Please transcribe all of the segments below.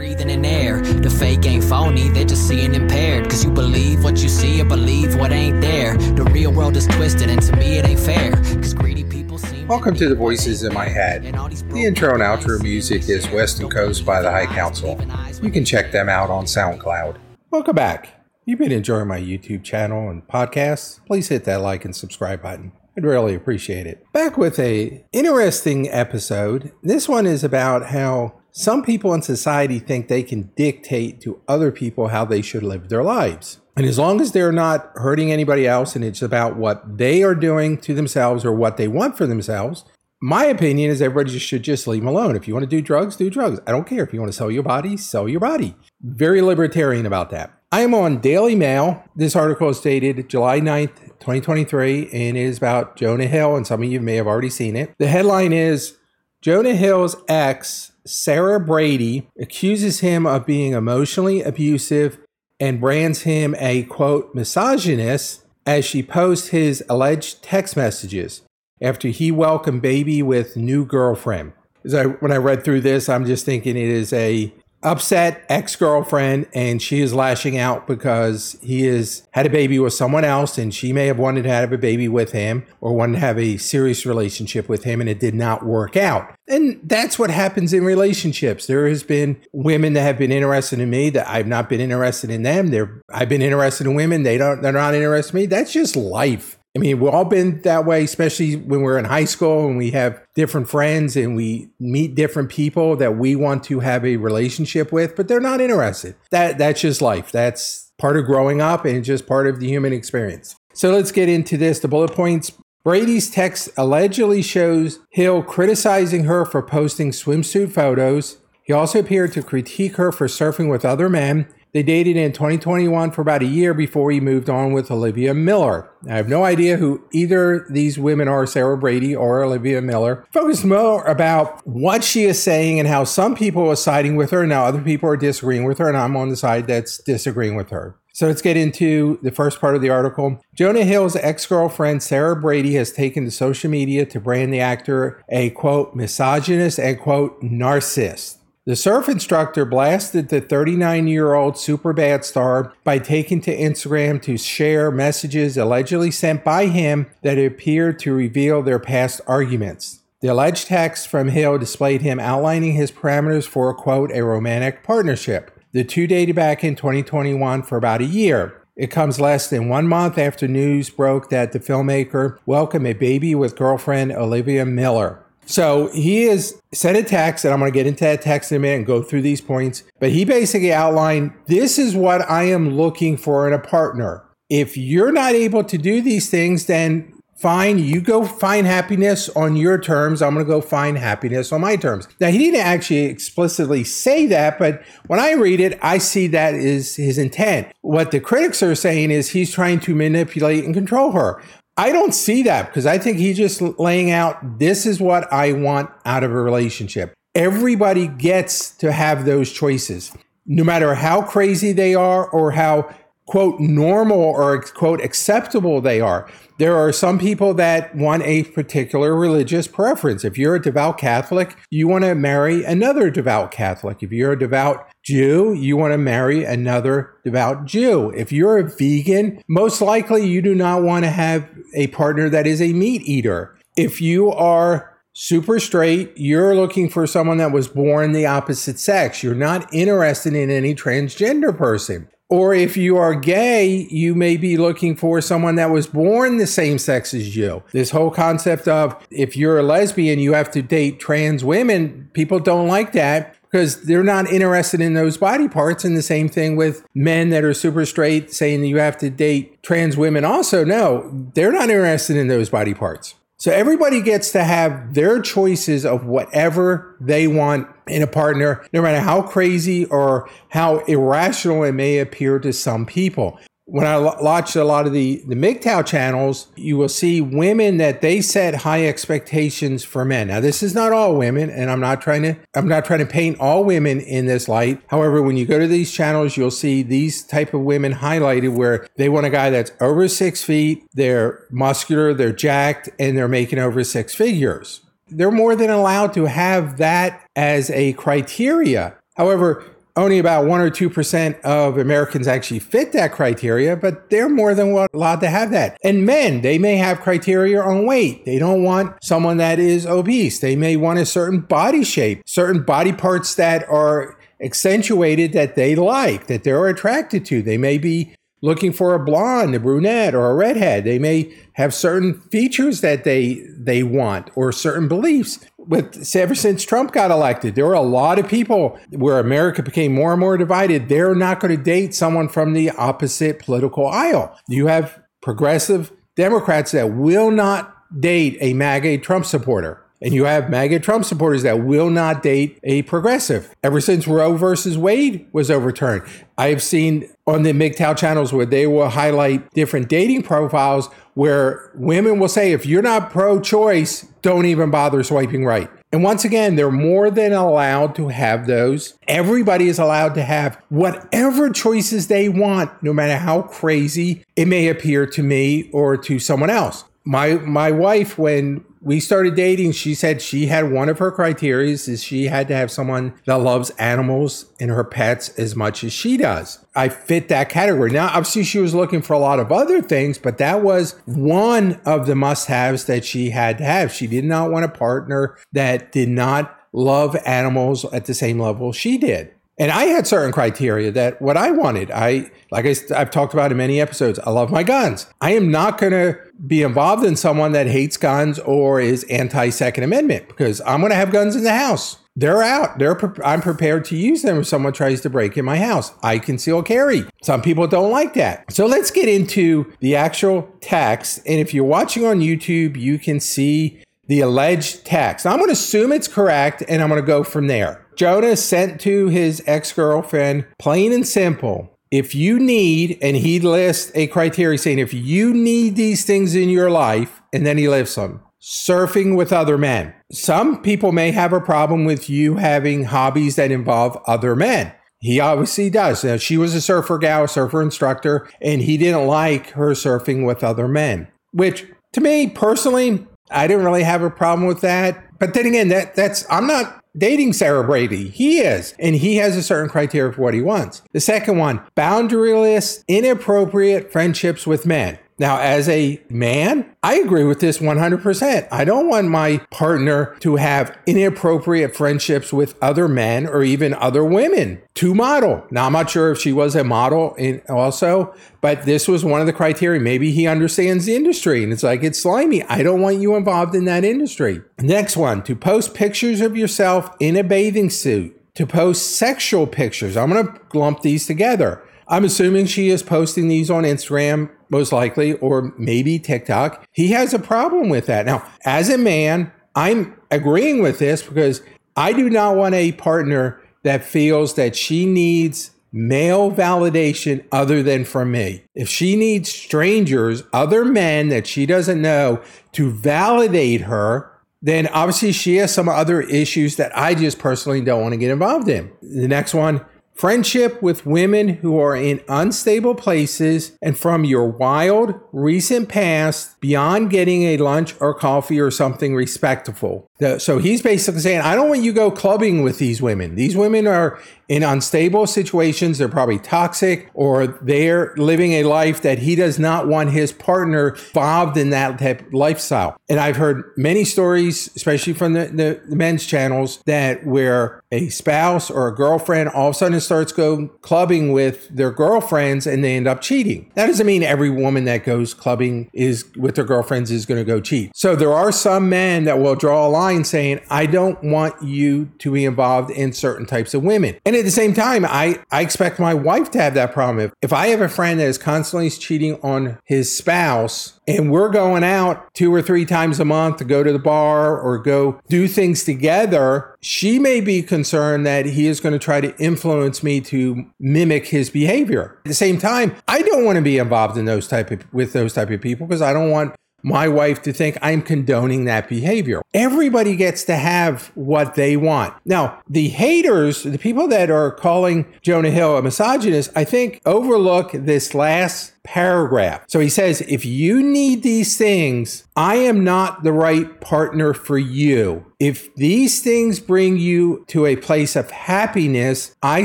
breathing in air. The fake ain't phony, they're just seeing impaired. Cause you believe what you see or believe what ain't there. The real world is twisted, and to me it ain't fair. Cause greedy people seem. Welcome to the Voices in My Head. The intro and outro music is Western Coast by the High Council. You can check them out on SoundCloud. Welcome back. You've been enjoying my YouTube channel and podcasts. Please hit that like and subscribe button. I'd really appreciate it. Back with a interesting episode. This one is about how some people in society think they can dictate to other people how they should live their lives. And as long as they're not hurting anybody else and it's about what they are doing to themselves or what they want for themselves, my opinion is everybody should just leave them alone. If you want to do drugs, do drugs. I don't care. If you want to sell your body, sell your body. Very libertarian about that. I am on Daily Mail. This article is dated July 9th, 2023, and it is about Jonah Hill, and some of you may have already seen it. The headline is Jonah Hill's ex, Sarah Brady, accuses him of being emotionally abusive and brands him a quote misogynist as she posts his alleged text messages after he welcomed baby with new girlfriend. As I, when I read through this, I'm just thinking it is a upset ex-girlfriend and she is lashing out because he has had a baby with someone else and she may have wanted to have a baby with him or wanted to have a serious relationship with him and it did not work out. And that's what happens in relationships. There has been women that have been interested in me that I've not been interested in them. They're I've been interested in women, they don't they're not interested in me. That's just life. I mean, we've all been that way, especially when we're in high school and we have different friends and we meet different people that we want to have a relationship with, but they're not interested. That that's just life. That's part of growing up and just part of the human experience. So let's get into this. The bullet points. Brady's text allegedly shows Hill criticizing her for posting swimsuit photos. He also appeared to critique her for surfing with other men they dated in 2021 for about a year before he moved on with Olivia Millar. I have no idea who either these women are, Sarah Brady or Olivia Millar. Focus more about what she is saying and how some people are siding with her, and now other people are disagreeing with her, and I'm on the side that's disagreeing with her. So let's get into the first part of the article. Jonah Hill's ex girlfriend, Sarah Brady, has taken to social media to brand the actor a quote, misogynist and quote, narcissist. The surf instructor blasted the 39 year old super bad star by taking to Instagram to share messages allegedly sent by him that appeared to reveal their past arguments. The alleged text from Hill displayed him outlining his parameters for, quote, a romantic partnership. The two dated back in 2021 for about a year. It comes less than one month after news broke that the filmmaker welcomed a baby with girlfriend Olivia Millar. So he has sent a text, and I'm going to get into that text in a minute and go through these points. But he basically outlined this is what I am looking for in a partner. If you're not able to do these things, then fine, you go find happiness on your terms. I'm going to go find happiness on my terms. Now, he didn't actually explicitly say that, but when I read it, I see that is his intent. What the critics are saying is he's trying to manipulate and control her. I don't see that because I think he's just laying out this is what I want out of a relationship. Everybody gets to have those choices, no matter how crazy they are or how quote normal or quote acceptable they are. There are some people that want a particular religious preference. If you're a devout Catholic, you want to marry another devout Catholic. If you're a devout Jew, you want to marry another devout Jew. If you're a vegan, most likely you do not want to have a partner that is a meat eater. If you are super straight, you're looking for someone that was born the opposite sex. You're not interested in any transgender person. Or if you are gay, you may be looking for someone that was born the same sex as you. This whole concept of if you're a lesbian, you have to date trans women, people don't like that because they're not interested in those body parts. And the same thing with men that are super straight saying that you have to date trans women also. No, they're not interested in those body parts. So everybody gets to have their choices of whatever they want in a partner, no matter how crazy or how irrational it may appear to some people when I watch a lot of the, the MGTOW channels, you will see women that they set high expectations for men. Now, this is not all women, and I'm not trying to I'm not trying to paint all women in this light. However, when you go to these channels, you'll see these type of women highlighted where they want a guy that's over six feet, they're muscular, they're jacked, and they're making over six figures. They're more than allowed to have that as a criteria. However, only about 1 or 2% of Americans actually fit that criteria, but they're more than allowed to have that. And men, they may have criteria on weight. They don't want someone that is obese. They may want a certain body shape, certain body parts that are accentuated that they like, that they're attracted to. They may be looking for a blonde, a brunette, or a redhead. They may have certain features that they they want or certain beliefs. With ever since Trump got elected, there were a lot of people where America became more and more divided. They're not going to date someone from the opposite political aisle. You have progressive Democrats that will not date a MAGA Trump supporter. And you have MAGA Trump supporters that will not date a progressive. Ever since Roe versus Wade was overturned, I've seen on the MGTOW channels where they will highlight different dating profiles where women will say, if you're not pro choice, don't even bother swiping right. And once again, they're more than allowed to have those. Everybody is allowed to have whatever choices they want, no matter how crazy it may appear to me or to someone else. My my wife, when we started dating, she said she had one of her criteria is she had to have someone that loves animals and her pets as much as she does. I fit that category. Now, obviously, she was looking for a lot of other things, but that was one of the must haves that she had to have. She did not want a partner that did not love animals at the same level she did. And I had certain criteria that what I wanted. I, like I, I've talked about in many episodes, I love my guns. I am not going to be involved in someone that hates guns or is anti Second Amendment because I'm going to have guns in the house. They're out. They're pre- I'm prepared to use them if someone tries to break in my house. I conceal carry. Some people don't like that. So let's get into the actual text. And if you're watching on YouTube, you can see the alleged text. I'm going to assume it's correct and I'm going to go from there. Jonah sent to his ex girlfriend, plain and simple. If you need, and he lists a criteria saying, if you need these things in your life, and then he lists them surfing with other men. Some people may have a problem with you having hobbies that involve other men. He obviously does. Now, she was a surfer gal, a surfer instructor, and he didn't like her surfing with other men, which to me personally, I didn't really have a problem with that. But then again, that that's I'm not dating Sarah Brady. He is, and he has a certain criteria for what he wants. The second one, boundaryless, inappropriate friendships with men. Now, as a man, I agree with this 100%. I don't want my partner to have inappropriate friendships with other men or even other women to model. Now, I'm not sure if she was a model in also, but this was one of the criteria. Maybe he understands the industry and it's like, it's slimy. I don't want you involved in that industry. Next one, to post pictures of yourself in a bathing suit, to post sexual pictures. I'm going to lump these together. I'm assuming she is posting these on Instagram most likely, or maybe TikTok. He has a problem with that. Now, as a man, I'm agreeing with this because I do not want a partner that feels that she needs male validation other than from me. If she needs strangers, other men that she doesn't know to validate her, then obviously she has some other issues that I just personally don't want to get involved in. The next one, Friendship with women who are in unstable places and from your wild, recent past beyond getting a lunch or coffee or something respectful. So he's basically saying, I don't want you to go clubbing with these women. These women are in unstable situations. They're probably toxic or they're living a life that he does not want his partner involved in that type of lifestyle. And I've heard many stories, especially from the, the, the men's channels, that where a spouse or a girlfriend all of a sudden starts go clubbing with their girlfriends and they end up cheating. That doesn't mean every woman that goes clubbing is with their girlfriends is going to go cheat. So there are some men that will draw a line line saying, I don't want you to be involved in certain types of women. And at the same time, I, I expect my wife to have that problem. If, if I have a friend that is constantly cheating on his spouse, and we're going out two or three times a month to go to the bar or go do things together, she may be concerned that he is going to try to influence me to mimic his behavior. At the same time, I don't want to be involved in those type of with those type of people because I don't want my wife to think I'm condoning that behavior. Everybody gets to have what they want. Now, the haters, the people that are calling Jonah Hill a misogynist, I think overlook this last paragraph. So he says, if you need these things, I am not the right partner for you. If these things bring you to a place of happiness, I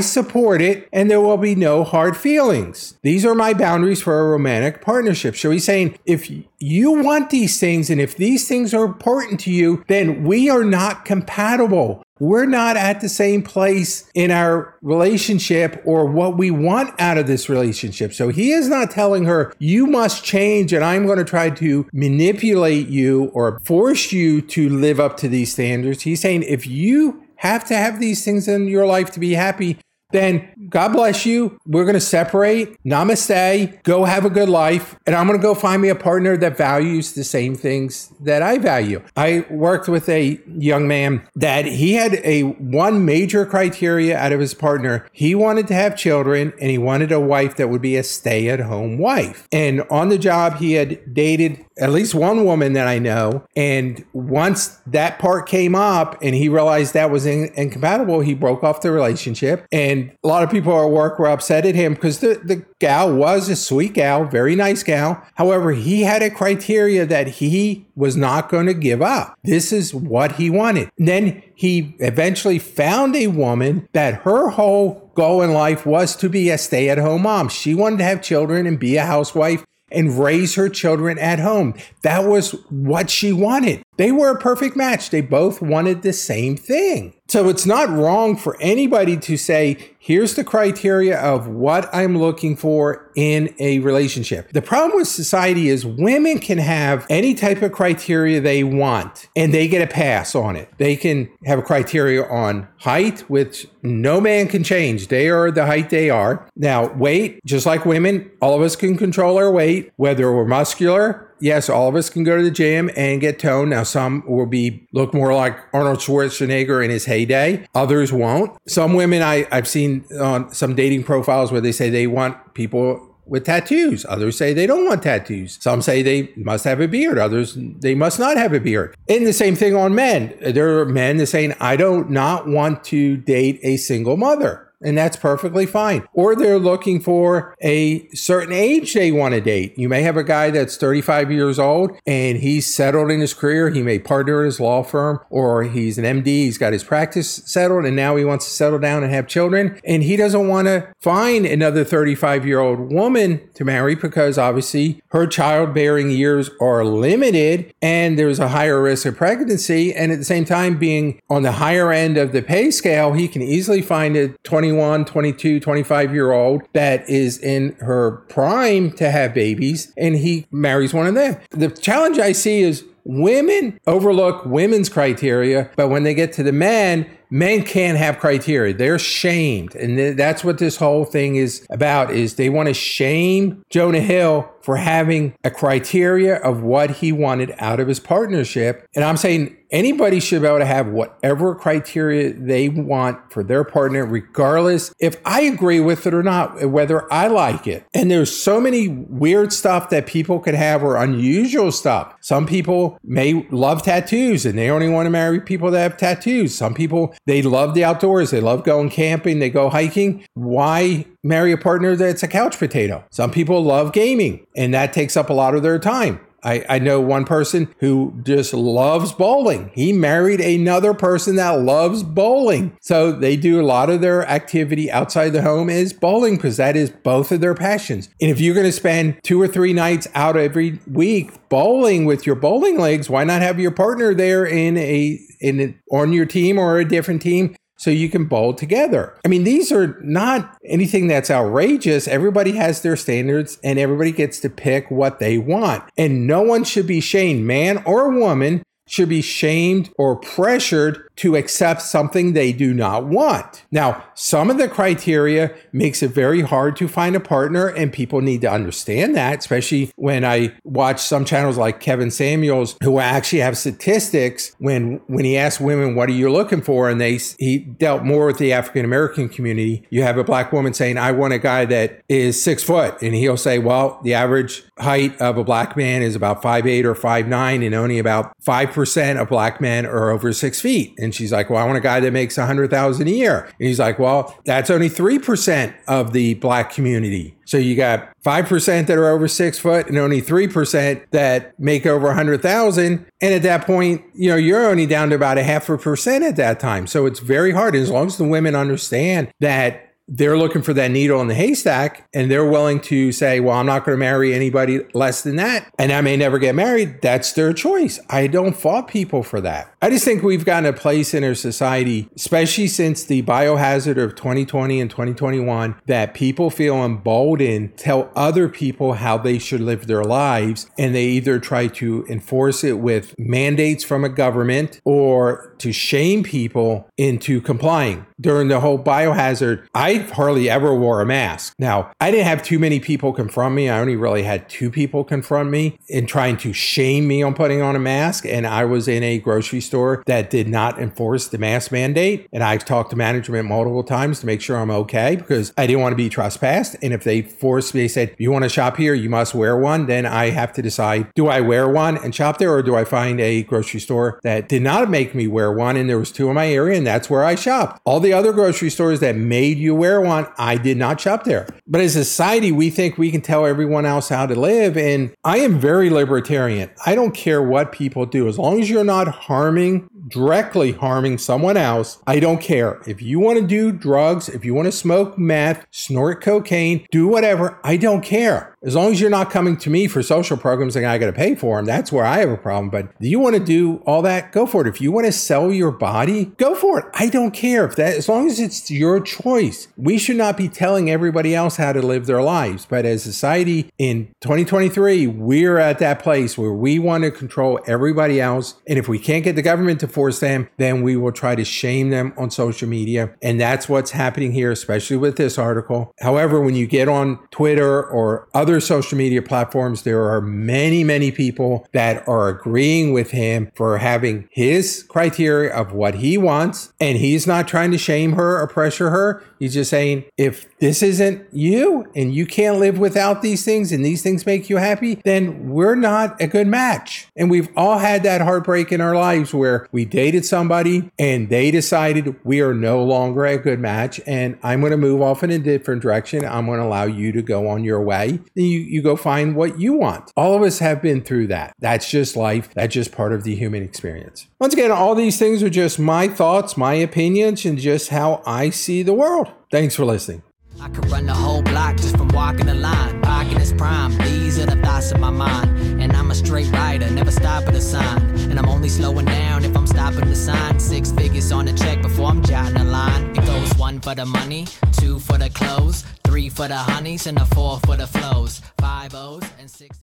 support it and there will be no hard feelings. These are my boundaries for a romantic partnership. So he's saying, if you want these things and if these things are important to you, then we are not compatible. We're not at the same place in our relationship or what we want out of this relationship. So he is not telling her, you must change and I'm going to try to manipulate you or force you to live up to these standards. He's saying, if you have to have these things in your life to be happy, then God bless you. We're going to separate. Namaste. Go have a good life. And I'm going to go find me a partner that values the same things that I value. I worked with a young man that he had a one major criteria out of his partner. He wanted to have children and he wanted a wife that would be a stay at home wife. And on the job, he had dated at least one woman that I know. And once that part came up and he realized that was in, incompatible, he broke off the relationship. And a lot of people at work were upset at him because the, the gal was a sweet gal, very nice gal. However, he had a criteria that he was not going to give up. This is what he wanted. And then he eventually found a woman that her whole goal in life was to be a stay at home mom. She wanted to have children and be a housewife and raise her children at home. That was what she wanted. They were a perfect match. They both wanted the same thing. So it's not wrong for anybody to say, here's the criteria of what I'm looking for in a relationship. The problem with society is women can have any type of criteria they want and they get a pass on it. They can have a criteria on height, which no man can change. They are the height they are. Now, weight, just like women, all of us can control our weight, whether we're muscular yes, all of us can go to the gym and get toned. Now, some will be look more like Arnold Schwarzenegger in his heyday. Others won't. Some women I, I've seen on some dating profiles where they say they want people with tattoos. Others say they don't want tattoos. Some say they must have a beard. Others they must not have a beard. And the same thing on men. There are men that saying I don't not want to date a single mother and that's perfectly fine. Or they're looking for a certain age they want to date. You may have a guy that's 35 years old and he's settled in his career. He may partner in his law firm or he's an MD. He's got his practice settled and now he wants to settle down and have children. And he doesn't want to find another 35 year old woman to marry because obviously her childbearing years are limited and there's a higher risk of pregnancy. And at the same time, being on the higher end of the pay scale, he can easily find a 20 21, 22, 25 year old that is in her prime to have babies and he marries one of them. The challenge I see is women overlook women's criteria, but when they get to the men, men can't have criteria. They're shamed. And that's what this whole thing is about is they want to shame Jonah Hill for having a criteria of what he wanted out of his partnership. And I'm saying anybody should be able to have whatever criteria they want for their partner, regardless if I agree with it or not, whether I like it. And there's so many weird stuff that people could have or unusual stuff. Some people may love tattoos and they only want to marry people that have tattoos. Some people, they love the outdoors. They love going camping. They go hiking. Why marry a partner that's a couch potato. Some people love gaming, and that takes up a lot of their time. I, I know one person who just loves bowling. He married another person that loves bowling. So they do a lot of their activity outside the home is bowling because that is both of their passions. And if you're going to spend two or three nights out every week bowling with your bowling legs, why not have your partner there in a in a, on your team or a different team so you can bowl together. I mean, these are not anything that's outrageous. Everybody has their standards and everybody gets to pick what they want. And no one should be shamed, man or woman, should be shamed or pressured to accept something they do not want. Now, some of the criteria makes it very hard to find a partner and people need to understand that, especially when I watch some channels like Kevin Samuels who actually have statistics when when he asks women what are you looking for and they he dealt more with the African American community. You have a black woman saying I want a guy that is 6 foot and he'll say, "Well, the average height of a black man is about five eight or five nine, and only about 5% of black men are over 6 feet." And she's like, well, I want a guy that makes a hundred thousand a year. And he's like, well, that's only 3% of the black community. So you got 5% that are over six foot and only 3% that make over 100,000. And at that point, you know, you're only down to about a half a percent at that time. So it's very hard. As long as the women understand that they're looking for that needle in the haystack and they're willing to say, well, I'm not going to marry anybody less than that. And I may never get married. That's their choice. I don't fault people for that. I just think we've gotten a place in our society, especially since the biohazard of 2020 and 2021, that people feel emboldened to tell other people how they should live their lives. And they either try to enforce it with mandates from a government or to shame people into complying. During the whole biohazard, I hardly ever wore a mask. Now, I didn't have too many people confront me. I only really had two people confront me in trying to shame me on putting on a mask. And I was in a grocery store that did not enforce the mask mandate. And I talked to management multiple times to make sure I'm okay because I didn't want to be trespassed. And if they forced me, they said, you want to shop here, you must wear one, then I have to decide, do I wear one and shop there or do I find a grocery store that did not make me wear one? And there was two in my area and that's where I shopped. All the other grocery stores that made you wear one, I did not shop there. But as a society, we think we can tell everyone else how to live. And I am very libertarian. I don't care what people do. As long as you're not harming, directly harming someone else, I don't care. If you want to do drugs, if you want to smoke meth, snort cocaine, do whatever, I don't care. As long as you're not coming to me for social programs and I got to pay for them, that's where I have a problem. But do you want to do all that? Go for it. If you want to sell your body, go for it. I don't care if that, as long as it's your choice. We should not be telling everybody else how to live their lives. But as society in 2023, we're at that place where we want to control everybody else. And if we can't get the government to force them, then we will try to shame them on social media. And that's what's happening here, especially with this article. However, when you get on Twitter or other social media platforms, there are many, many people that are agreeing with him for having his criteria of what he wants. And he's not trying to shame her or pressure her. He's just saying, if this isn't you and you can't live without these things and these things make you happy, then we're not a good match. And we've all had that heartbreak in our lives where we dated somebody and they decided we are no longer a good match and I'm going to move off in a different direction. I'm going to allow you to go on your way. You, you go find what you want. All of us have been through that. That's just life. That's just part of the human experience. Once again, all these things are just my thoughts, my opinions, and just how I see the world. Thanks for listening. I could run the whole block just from walking the line. Is prime, these are the thoughts in my mind. And I'm a straight rider, never a sign. And I'm only slowing down if I'm stopping the sign. Six figures on the check before I'm jotting the line. It goes one for the money, two for the clothes, three for the honeys, and a four for the flows. Five O's and six.